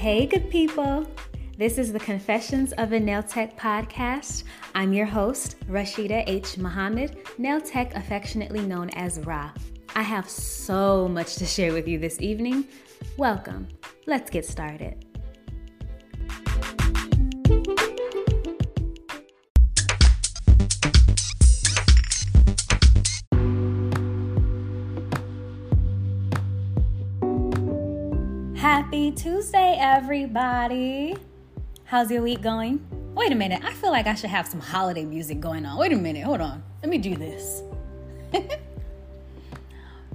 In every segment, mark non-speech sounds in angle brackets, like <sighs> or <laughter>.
Hey, good people. This is the Confessions of a Nail Tech podcast. I'm your host, Rashida H. Muhammad, nail tech affectionately known as Ra. I have so much to share with you this evening. Welcome. Let's get started. Tuesday, everybody. How's your week going? Wait a minute, I feel like I should have some holiday music going on. Wait a minute, hold on. Let me do this. <laughs>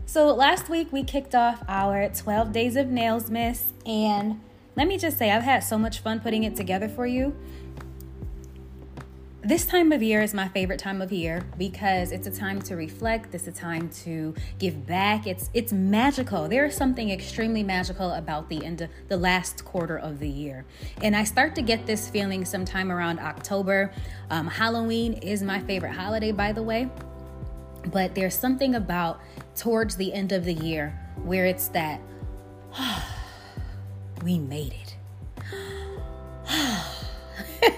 so, last week we kicked off our 12 Days of Nailsmas, and let me just say, I've had so much fun putting it together for you this time of year is my favorite time of year because it's a time to reflect. It's a time to give back. It's it's magical. There is something extremely magical about the end of the last quarter of the year. And i start to get this feeling sometime around october. Um, halloween is my favorite holiday by the way. But there's something about towards the end of the year where it's that oh, <sighs> we made it. <sighs> <sighs>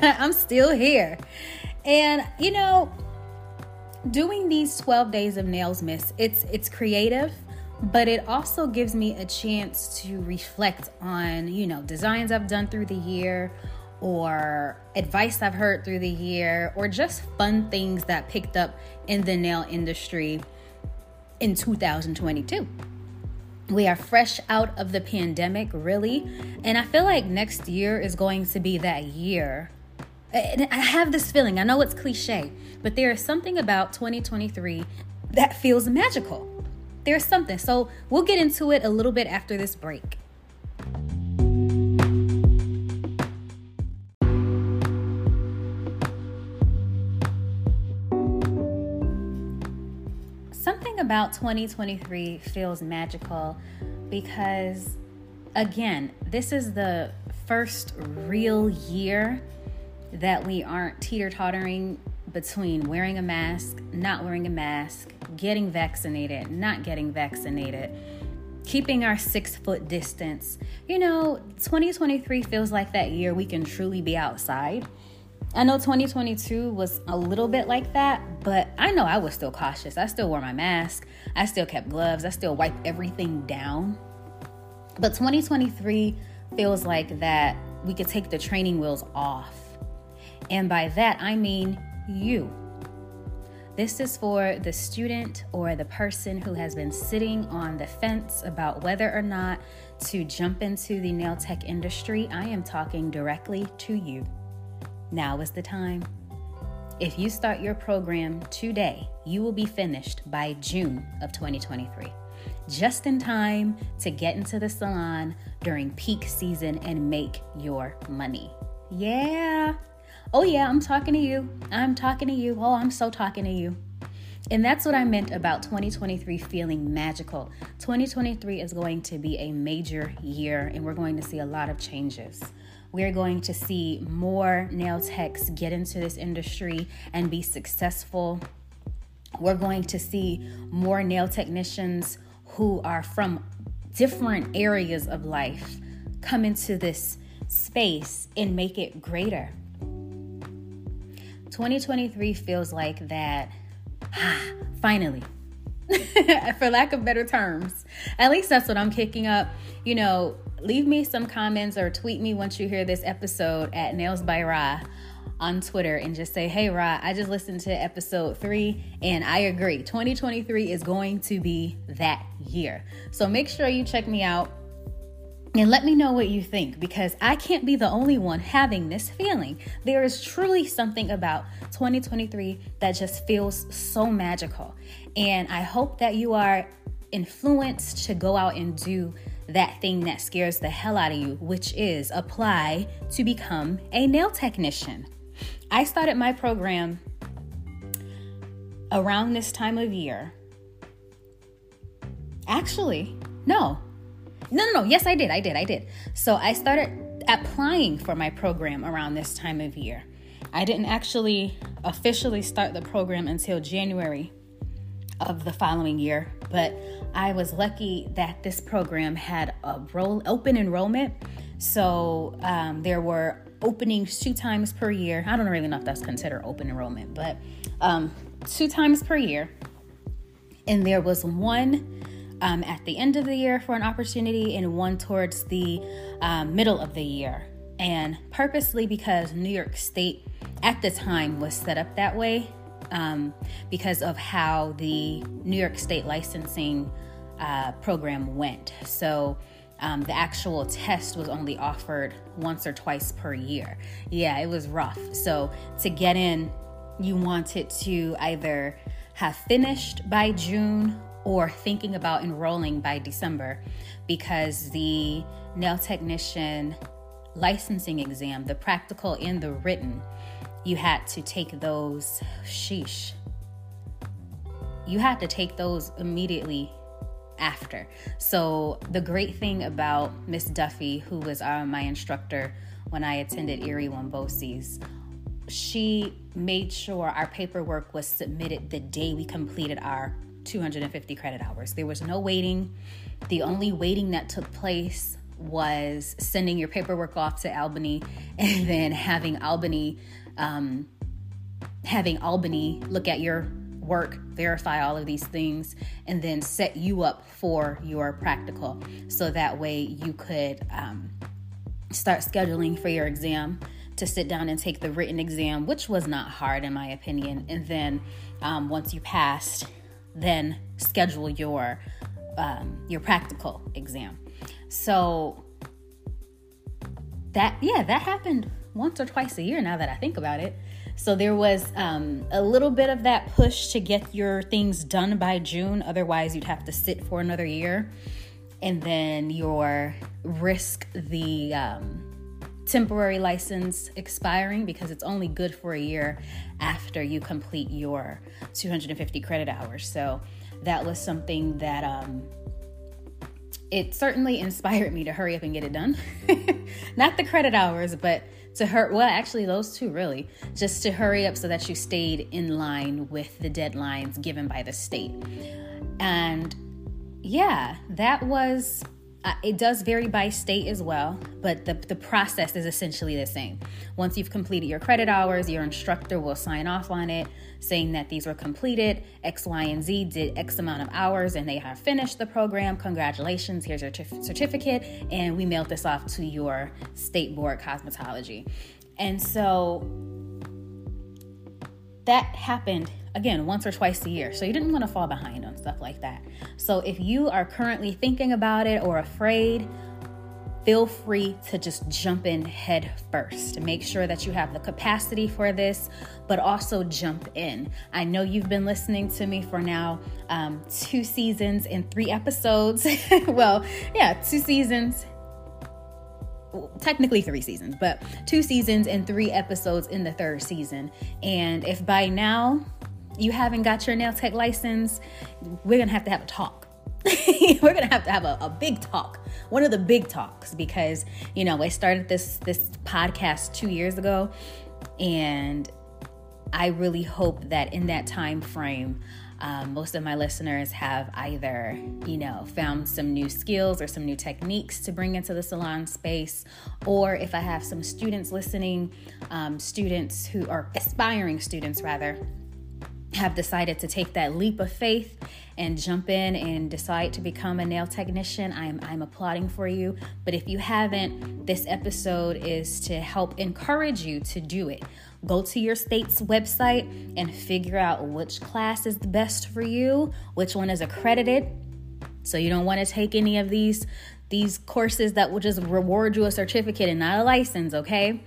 I'm still here. And you know, doing these 12 days of Nailsmas, it's it's creative, but it also gives me a chance to reflect on, you know, designs I've done through the year or advice I've heard through the year or just fun things that picked up in the nail industry in 2022 we are fresh out of the pandemic, really. And I feel like next year is going to be that year I have this feeling, I know it's cliche, but there is something about 2023 that feels magical. There's something. So we'll get into it a little bit after this break. Something about 2023 feels magical because, again, this is the first real year that we aren't teeter tottering between wearing a mask, not wearing a mask, getting vaccinated, not getting vaccinated, keeping our six foot distance. You know, 2023 feels like that year we can truly be outside. I know 2022 was a little bit like that, but I know I was still cautious. I still wore my mask, I still kept gloves, I still wiped everything down. But 2023 feels like that we could take the training wheels off and by that, I mean you. This is for the student or the person who has been sitting on the fence about whether or not to jump into the nail tech industry. I am talking directly to you. Now is the time. If you start your program today, you will be finished by June of 2023, just in time to get into the salon during peak season and make your money. Yeah. Oh, yeah, I'm talking to you. I'm talking to you. Oh, I'm so talking to you. And that's what I meant about 2023 feeling magical. 2023 is going to be a major year, and we're going to see a lot of changes. We're going to see more nail techs get into this industry and be successful. We're going to see more nail technicians who are from different areas of life come into this space and make it greater. 2023 feels like that, <sighs> finally, <laughs> for lack of better terms. At least that's what I'm kicking up. You know, leave me some comments or tweet me once you hear this episode at Nails by Ra on Twitter and just say, Hey, Ra, I just listened to episode three and I agree. 2023 is going to be that year. So make sure you check me out and let me know what you think because I can't be the only one having this feeling. There is truly something about 2023 that just feels so magical. And I hope that you are influenced to go out and do that thing that scares the hell out of you, which is apply to become a nail technician. I started my program around this time of year. Actually, no, no, no, no. Yes, I did. I did. I did. So I started applying for my program around this time of year. I didn't actually officially start the program until January of the following year, but I was lucky that this program had a roll, open enrollment So um, there were openings two times per year. I don't really know if that's considered open enrollment, but um, two times per year. And there was one um, at the end of the year for an opportunity and one towards the um, middle of the year. And purposely because New York State at the time was set up that way um, because of how the New York State licensing uh, program went. So um, the actual test was only offered once or twice per year. Yeah, it was rough. So to get in, you wanted to either have finished by June or thinking about enrolling by December because the nail technician licensing exam, the practical and the written, you had to take those, sheesh, you had to take those immediately after. So, the great thing about Miss Duffy, who was uh, my instructor when I attended Erie 1 BOCES, she made sure our paperwork was submitted the day we completed our 250 credit hours. There was no waiting. The only waiting that took place was sending your paperwork off to Albany <laughs> and then having Albany um, having Albany look at your work, verify all of these things, and then set you up for your practical. So that way you could um, start scheduling for your exam to sit down and take the written exam, which was not hard in my opinion. And then um, once you passed, then schedule your um, your practical exam. So that yeah, that happened once or twice a year. Now that I think about it, so there was um, a little bit of that push to get your things done by June. Otherwise, you'd have to sit for another year, and then your risk the um, temporary license expiring because it's only good for a year after you complete your 250 credit hours. So that was something that um, it certainly inspired me to hurry up and get it done. <laughs> Not the credit hours, but to hurt well actually those two really just to hurry up so that you stayed in line with the deadlines given by the state and yeah that was uh, it does vary by state as well, but the, the process is essentially the same. Once you've completed your credit hours, your instructor will sign off on it, saying that these were completed. X, Y, and Z did X amount of hours and they have finished the program. Congratulations, here's your t- certificate. And we mailed this off to your state board cosmetology. And so that happened again once or twice a year. So you didn't want to fall behind on stuff like that. So if you are currently thinking about it or afraid, feel free to just jump in head first. Make sure that you have the capacity for this, but also jump in. I know you've been listening to me for now um, two seasons and three episodes. <laughs> well, yeah, two seasons technically three seasons, but two seasons and three episodes in the third season. And if by now you haven't got your nail tech license, we're gonna have to have a talk. <laughs> we're gonna have to have a, a, big talk, one of the big talks, because you know I started this this podcast two years ago, and I really hope that in that time frame. Um, most of my listeners have either, you know, found some new skills or some new techniques to bring into the salon space, or if I have some students listening, um, students who are aspiring students rather, have decided to take that leap of faith and jump in and decide to become a nail technician, I'm, I'm applauding for you. But if you haven't, this episode is to help encourage you to do it. Go to your state's website and figure out which class is the best for you, which one is accredited. So you don't want to take any of these these courses that will just reward you a certificate and not a license, okay?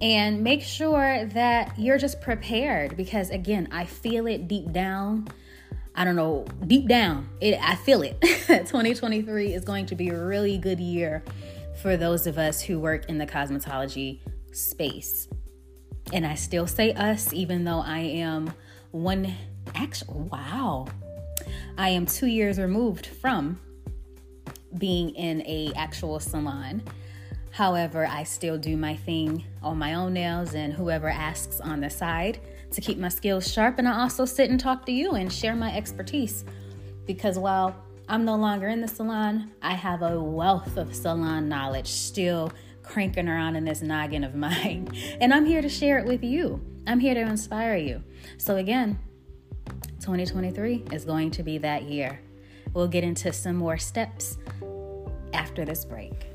And make sure that you're just prepared because again, I feel it deep down. I don't know, deep down, it I feel it. <laughs> 2023 is going to be a really good year for those of us who work in the cosmetology space. And I still say us even though I am one actually wow. I am 2 years removed from being in a actual salon. However, I still do my thing on my own nails and whoever asks on the side to keep my skills sharp. And I also sit and talk to you and share my expertise because while I'm no longer in the salon, I have a wealth of salon knowledge still cranking around in this noggin of <laughs> mine. And I'm here to share it with you. I'm here to inspire you. So, again, 2023 is going to be that year. We'll get into some more steps after this break.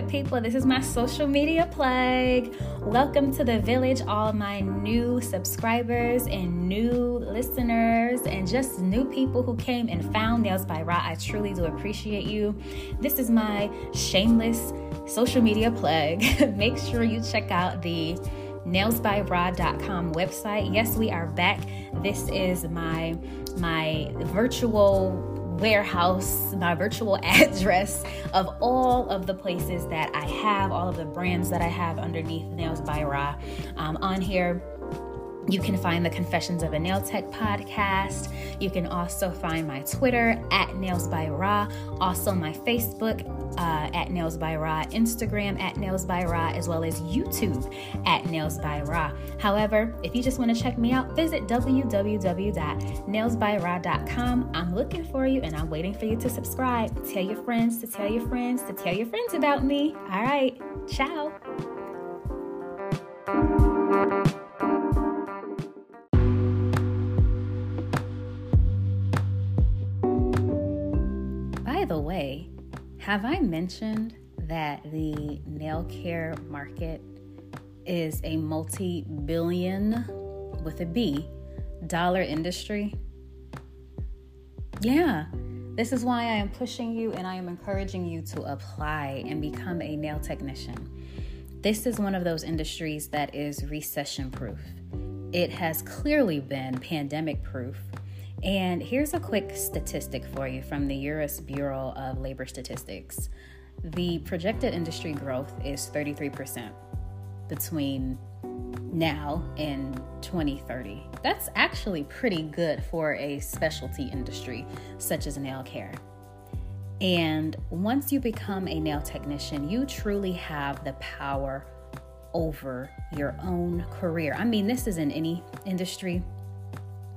Good people? This is my social media plug. Welcome to the village, all my new subscribers and new listeners, and just new people who came and found Nails by Ra. I truly do appreciate you. This is my shameless social media plug. <laughs> Make sure you check out the nailsbyra.com website. Yes, we are back. This is my my virtual warehouse, my virtual <laughs> address of all of the places that I have, all of the brands that I have underneath Nails by Ra. Um, on here, you can find the Confessions of a Nail Tech podcast. You can also find my Twitter at Nails by Ra, also my Facebook uh, at Nails by Ra, Instagram at Nails by Ra, as well as YouTube at Nails by Ra. However, if you just want to check me out, visit www.nailsbyra.com. I'm looking for you and I'm waiting for you to subscribe. Tell your friends to tell your friends to tell your friends about me. All right, ciao. The way, have I mentioned that the nail care market is a multi billion with a B dollar industry? Yeah, this is why I am pushing you and I am encouraging you to apply and become a nail technician. This is one of those industries that is recession proof. It has clearly been pandemic proof and here's a quick statistic for you from the U.S. Bureau of Labor Statistics. The projected industry growth is 33% between now and 2030. That's actually pretty good for a specialty industry such as nail care. And once you become a nail technician, you truly have the power over your own career. I mean, this is in any industry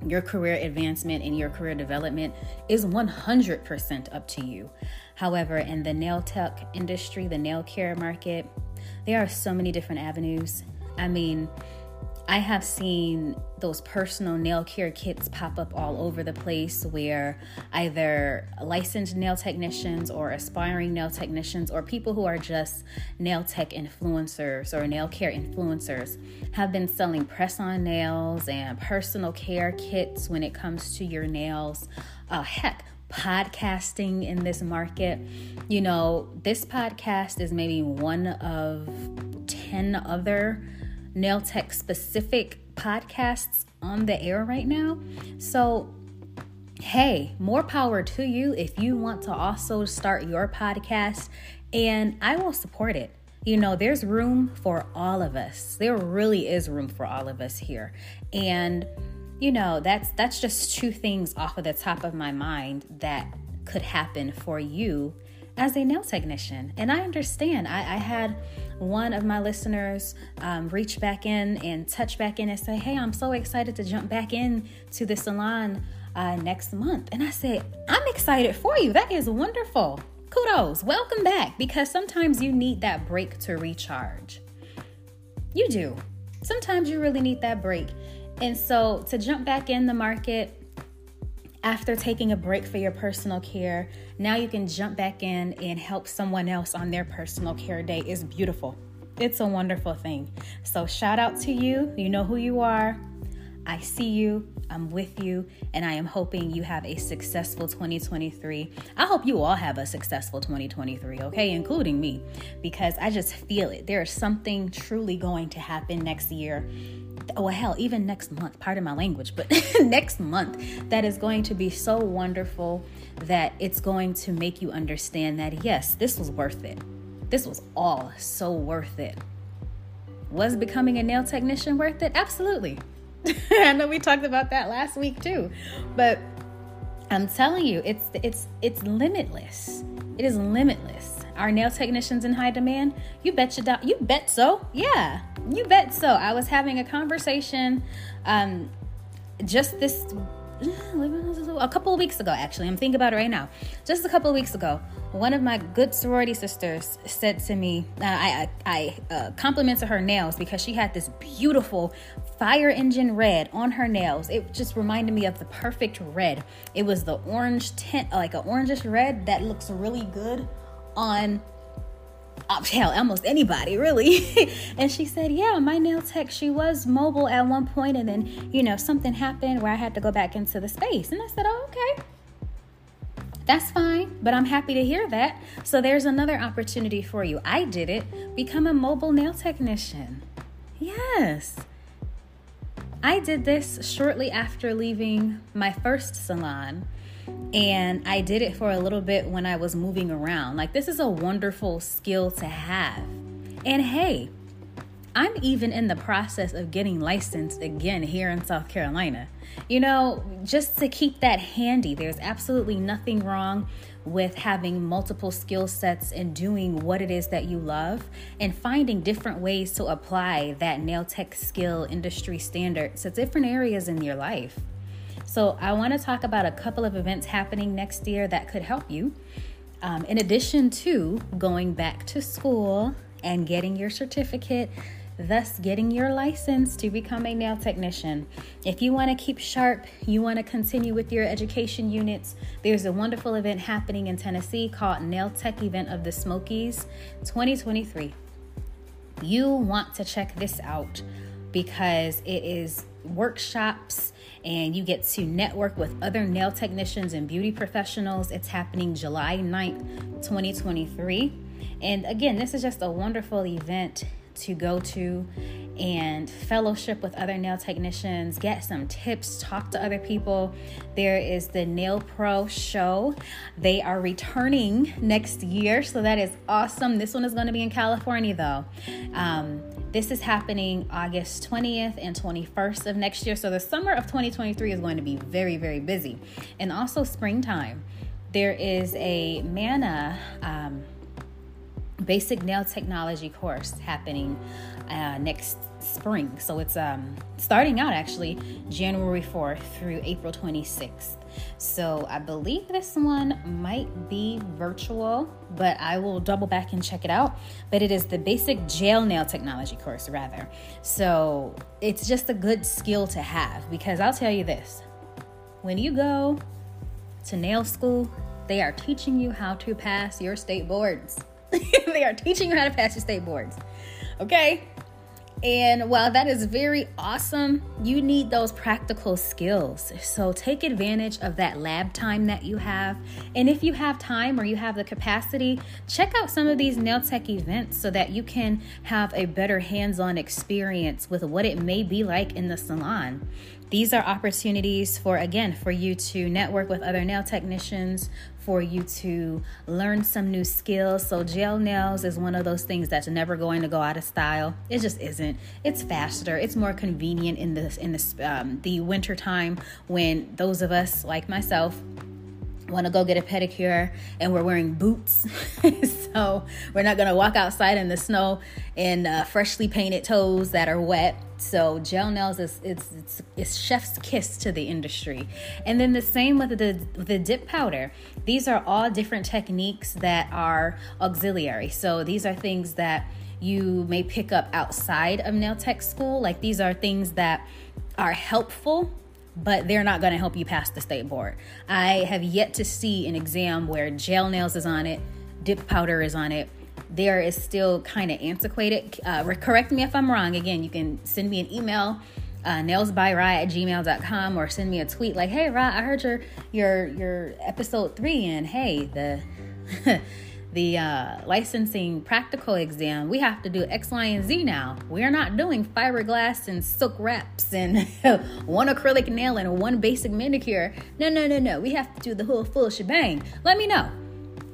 your career advancement and your career development is 100% up to you. However, in the nail tech industry, the nail care market, there are so many different avenues. I mean, I have seen those personal nail care kits pop up all over the place where either licensed nail technicians or aspiring nail technicians or people who are just nail tech influencers or nail care influencers have been selling press on nails and personal care kits when it comes to your nails. Uh, heck, podcasting in this market. You know, this podcast is maybe one of 10 other nail tech specific podcasts on the air right now. So, hey, more power to you if you want to also start your podcast, and I will support it. You know, there's room for all of us. There really is room for all of us here. And you know, that's that's just two things off of the top of my mind that could happen for you as a nail technician. And I understand. I, I had one of my listeners um, reach back in and touch back in and say, Hey, I'm so excited to jump back in to the salon uh, next month. And I said, I'm excited for you. That is wonderful. Kudos. Welcome back because sometimes you need that break to recharge. You do. Sometimes you really need that break. And so to jump back in the market, after taking a break for your personal care, now you can jump back in and help someone else on their personal care day is beautiful. It's a wonderful thing. So, shout out to you. You know who you are. I see you, I'm with you, and I am hoping you have a successful 2023. I hope you all have a successful 2023, okay, including me, because I just feel it. There is something truly going to happen next year oh hell even next month pardon my language but <laughs> next month that is going to be so wonderful that it's going to make you understand that yes this was worth it. This was all so worth it. Was becoming a nail technician worth it? Absolutely. <laughs> I know we talked about that last week too. But i'm telling you it's it's it's limitless. It is limitless. Are nail technicians in high demand? You bet you, you bet so. Yeah You bet so. I was having a conversation um, just this a couple of weeks ago, actually. I'm thinking about it right now. Just a couple of weeks ago, one of my good sorority sisters said to me, uh, I, I, uh, complimented her nails because she had this beautiful fire engine red on her nails. It just reminded me of the perfect red. It was the orange tint, like an orangish red that looks really good on hell, almost anybody really. <laughs> and she said, Yeah, my nail tech, she was mobile at one point, and then, you know, something happened where I had to go back into the space. And I said, Oh, okay. That's fine, but I'm happy to hear that. So there's another opportunity for you. I did it. Become a mobile nail technician. Yes. I did this shortly after leaving my first salon and I did it for a little bit when I was moving around. Like, this is a wonderful skill to have. And hey, I'm even in the process of getting licensed again here in South Carolina. You know, just to keep that handy, there's absolutely nothing wrong with having multiple skill sets and doing what it is that you love and finding different ways to apply that nail tech skill industry standard to different areas in your life. So, I want to talk about a couple of events happening next year that could help you. Um, in addition to going back to school and getting your certificate, thus getting your license to become a nail technician. If you want to keep sharp, you want to continue with your education units, there's a wonderful event happening in Tennessee called Nail Tech Event of the Smokies 2023. You want to check this out because it is workshops and you get to network with other nail technicians and beauty professionals. It's happening July 9th, 2023. And again, this is just a wonderful event to go to and fellowship with other nail technicians, get some tips, talk to other people. There is the Nail Pro show. They are returning next year, so that is awesome. This one is going to be in California though. Um, this is happening August 20th and 21st of next year. So the summer of 2023 is going to be very, very busy. And also springtime. There is a MANA um, basic nail technology course happening uh, next spring. So it's um, starting out actually January 4th through April 26th. So I believe this one might be virtual, but I will double back and check it out. But it is the basic gel nail technology course, rather. So it's just a good skill to have because I'll tell you this when you go to nail school, they are teaching you how to pass your state boards. <laughs> they are teaching you how to pass your state boards. Okay? And while that is very awesome, you need those practical skills. So take advantage of that lab time that you have. And if you have time or you have the capacity, check out some of these nail tech events so that you can have a better hands on experience with what it may be like in the salon. These are opportunities for, again, for you to network with other nail technicians, for you to learn some new skills. So gel nails is one of those things that's never going to go out of style. It just isn't. It's faster. It's more convenient in the in the um, the winter time when those of us like myself want to go get a pedicure and we're wearing boots. <laughs> so we're not going to walk outside in the snow in uh, freshly painted toes that are wet. So gel nails is it's, it's, it's chef's kiss to the industry. And then the same with the the dip powder. These are all different techniques that are auxiliary. So these are things that you may pick up outside of nail tech school. Like these are things that are helpful but they're not going to help you pass the state board. I have yet to see an exam where gel nails is on it, dip powder is on it. There is still kind of antiquated. Uh, correct me if I'm wrong. Again, you can send me an email, uh, nailsbyra at gmail.com, or send me a tweet like, hey, Ra, I heard your, your, your episode three, and hey, the. <laughs> the uh, licensing practical exam, we have to do X, Y, and Z now. We're not doing fiberglass and silk wraps and <laughs> one acrylic nail and one basic manicure. No, no, no, no. We have to do the whole full shebang. Let me know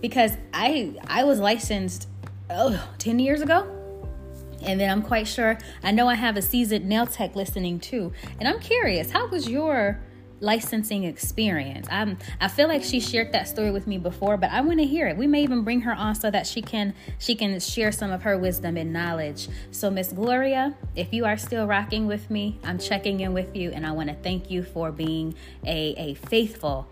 because I I was licensed oh, 10 years ago. And then I'm quite sure I know I have a seasoned nail tech listening too. And I'm curious, how was your licensing experience. I'm I feel like she shared that story with me before, but I want to hear it. We may even bring her on so that she can she can share some of her wisdom and knowledge. So Miss Gloria, if you are still rocking with me, I'm checking in with you and I want to thank you for being a a faithful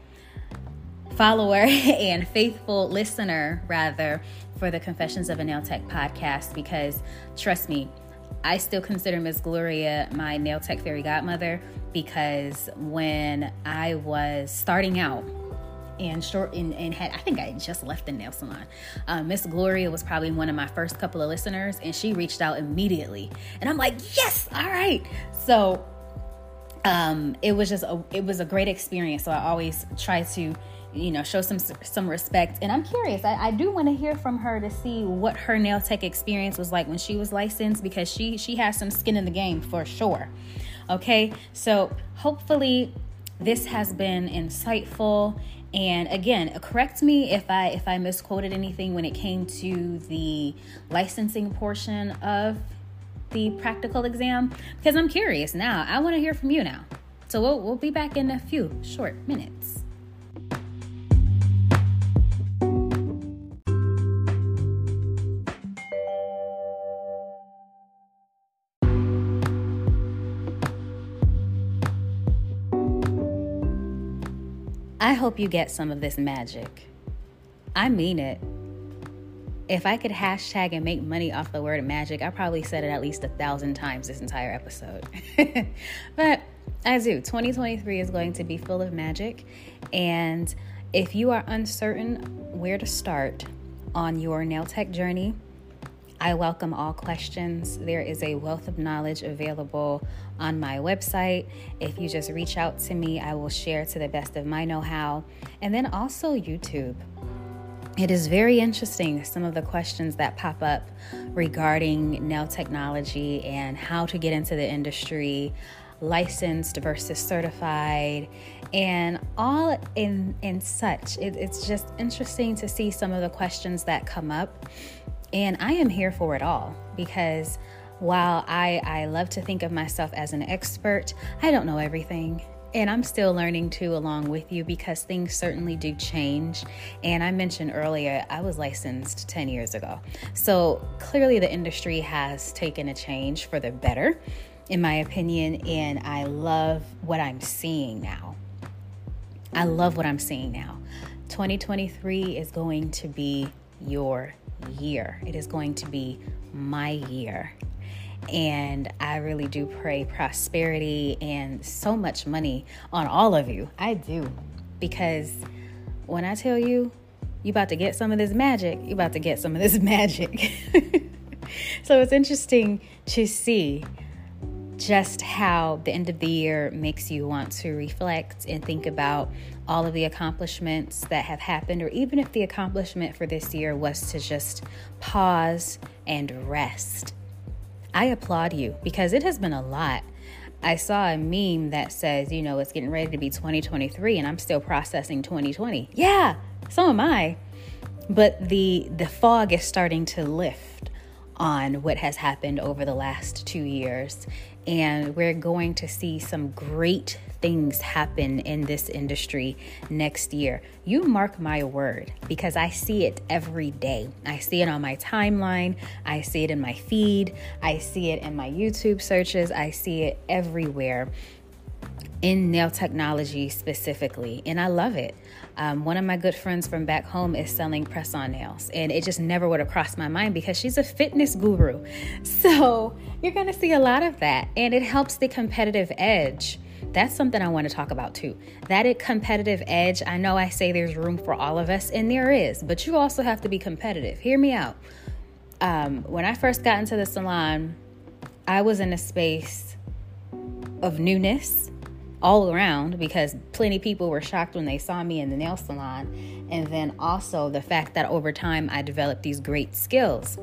follower <laughs> and faithful listener rather for the Confessions of a Nail Tech podcast because trust me, I still consider Miss Gloria my nail tech fairy godmother because when I was starting out and short and, and had I think I just left the nail salon. Um, Miss Gloria was probably one of my first couple of listeners, and she reached out immediately, and I'm like, yes, all right. So um, it was just a, it was a great experience. So I always try to you know show some some respect. And i'm curious i, I do want to hear from her to see what her nail tech experience was like when she was licensed because she she has some skin in the game for sure. Okay so hopefully this has been insightful. And again correct me if i if i misquoted anything when it came to the licensing portion of the practical exam because i'm curious now. I want to hear from you now. So we'll, we'll be back in a few short minutes I hope you get some of this magic. I mean it. If I could hashtag and make money off the word magic, I probably said it at least a thousand times this entire episode. <laughs> but I do. 2023 is going to be full of magic. And if you are uncertain where to start on your nail tech journey, I welcome all questions. There is a wealth of knowledge available on my website. If you just reach out to me, I will share to the best of my know how. And then also YouTube. It is very interesting some of the questions that pop up regarding nail technology and how to get into the industry, licensed versus certified, and all in in such. It, it's just interesting to see some of the questions that come up and I am here for it all because while I, I love to think of myself as an expert, I don't know everything. And I'm still learning too, along with you, because things certainly do change. And I mentioned earlier, I was licensed 10 years ago. So clearly, the industry has taken a change for the better, in my opinion. And I love what I'm seeing now. I love what I'm seeing now. 2023 is going to be your year. It is going to be my year. And I really do pray prosperity and so much money on all of you. I do. Because when I tell you, you about to get some of this magic, you about to get some of this <laughs> magic. so it's interesting to see just how the end of the year makes you want to reflect and think about all of the accomplishments that have happened, or even if the accomplishment for this year was to just pause and rest. I applaud you because it has been a lot. I saw a meme that says, you know, it's getting ready to be 2023 and I'm still processing 2020. Yeah, so am I. But the the fog is starting to lift on what has happened over the last 2 years and we're going to see some great things happen in this industry next year. You mark my word because I see it every day. I see it on my timeline, I see it in my feed, I see it in my YouTube searches, I see it everywhere in nail technology specifically, and I love it. Um, one of my good friends from back home is selling press on nails, and it just never would have crossed my mind because she's a fitness guru. <laughs> So you're to see a lot of that, and it helps the competitive edge. That's something I want to talk about too. That competitive edge, I know I say there's room for all of us, and there is, but you also have to be competitive. Hear me out. Um, when I first got into the salon, I was in a space of newness all around because plenty people were shocked when they saw me in the nail salon. And then also the fact that over time I developed these great skills.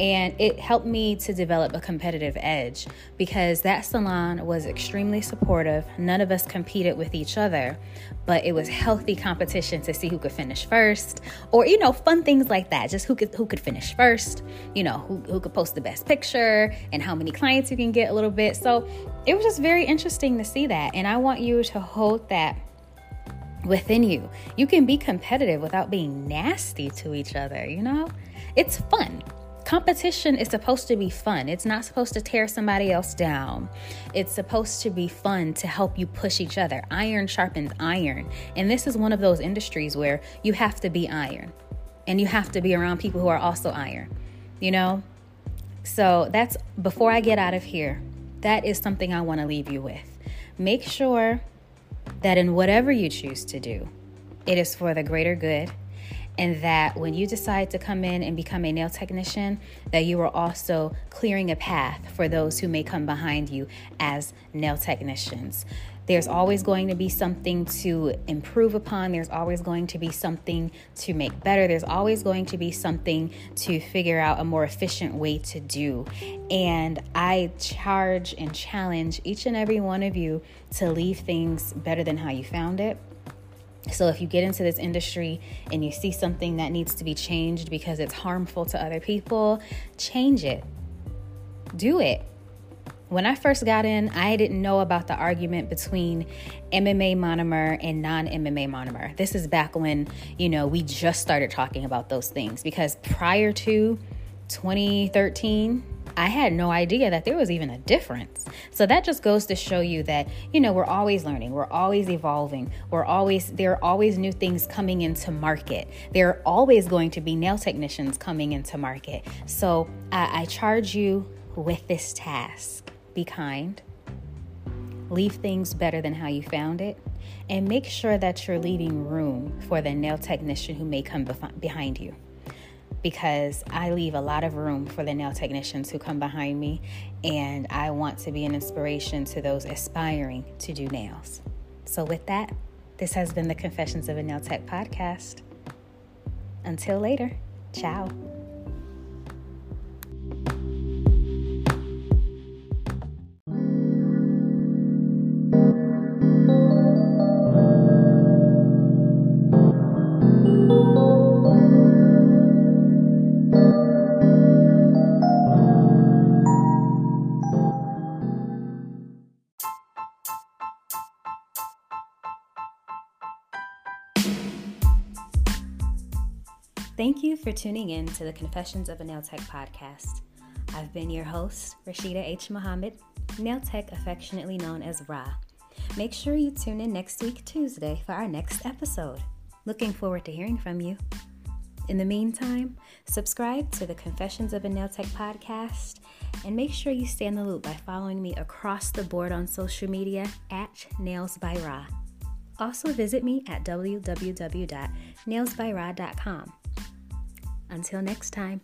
And it helped me to develop a competitive edge because that salon was extremely supportive. None of us competed with each other, but it was healthy competition to see who could finish first or, you know, fun things like that. Just who could, who could finish first, you know, who, who could post the best picture and how many clients you can get a little bit. So it was just very interesting to see that. And I want you to hold that within you. You can be competitive without being nasty to each other, you know? It's fun. Competition is supposed to be fun. It's not supposed to tear somebody else down. It's supposed to be fun to help you push each other. Iron sharpens iron. And this is one of those industries where you have to be iron and you have to be around people who are also iron, you know? So that's before I get out of here, that is something I want to leave you with. Make sure that in whatever you choose to do, it is for the greater good and that when you decide to come in and become a nail technician that you are also clearing a path for those who may come behind you as nail technicians there's always going to be something to improve upon. There's always going to be something to make better. There's always going to be something to figure out a more efficient way to do. And I charge and challenge each and every one of you to leave things better than how you found it. So, if you get into this industry and you see something that needs to be changed because it's harmful to other people, change it. Do it when I first got in, I didn't know about the argument between MMA monomer and non MMA monomer. This is back when, you know, we just started talking about those things because prior to 2013, I had no idea that there was even a difference. So that just goes to show you that, you know, we're always learning, we're always evolving, we're always, there are always new things coming into market. There are always going to be nail technicians coming into market. So I, I charge you with this task be kind, leave things better than how you found it, and make sure that you're leaving room for the nail technician who may come behind you. Because I leave a lot of room for the nail technicians who come behind me, and I want to be an inspiration to those aspiring to do nails. So, with that, this has been the Confessions of a Nail Tech podcast. Until later, ciao. For tuning in to the Confessions of a Nail Tech podcast. I've been your host, Rashida H. Muhammad, Nail Tech affectionately known as Ra. Make sure you tune in next week, Tuesday, for our next episode. Looking forward to hearing from you. In the meantime, subscribe to the Confessions of a Nail Tech podcast and make sure you stay in the loop by following me across the board on social media at Nails by Ra. Also, visit me at www.nailsbyra.com. Until next time.